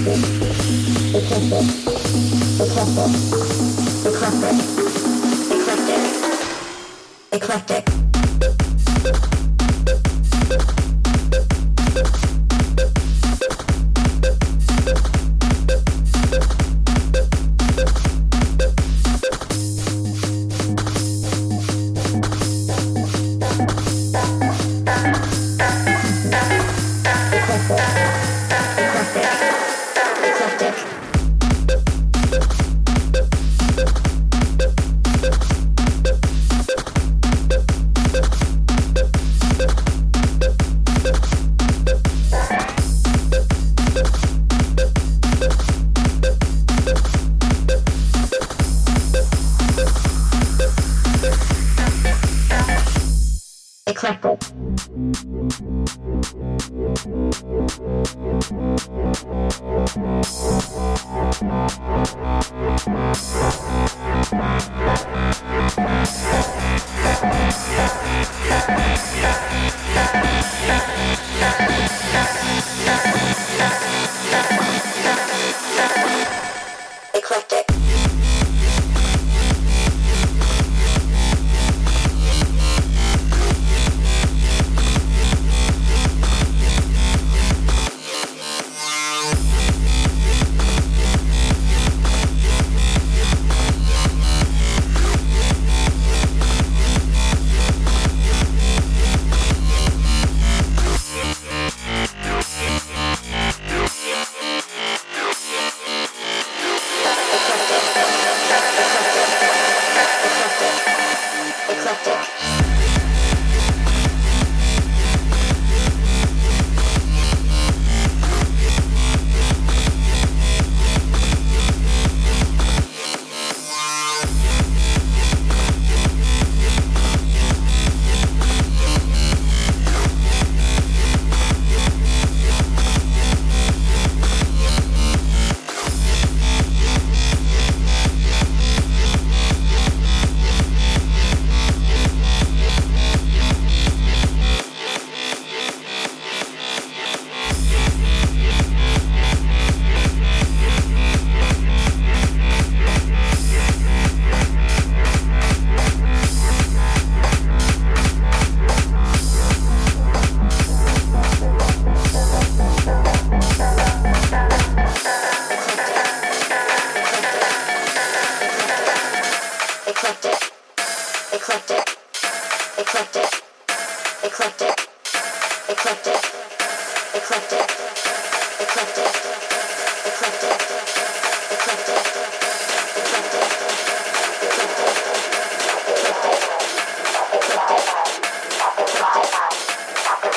Eclectic. Eclectic. Eclectic. Eclectic.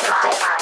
Bye.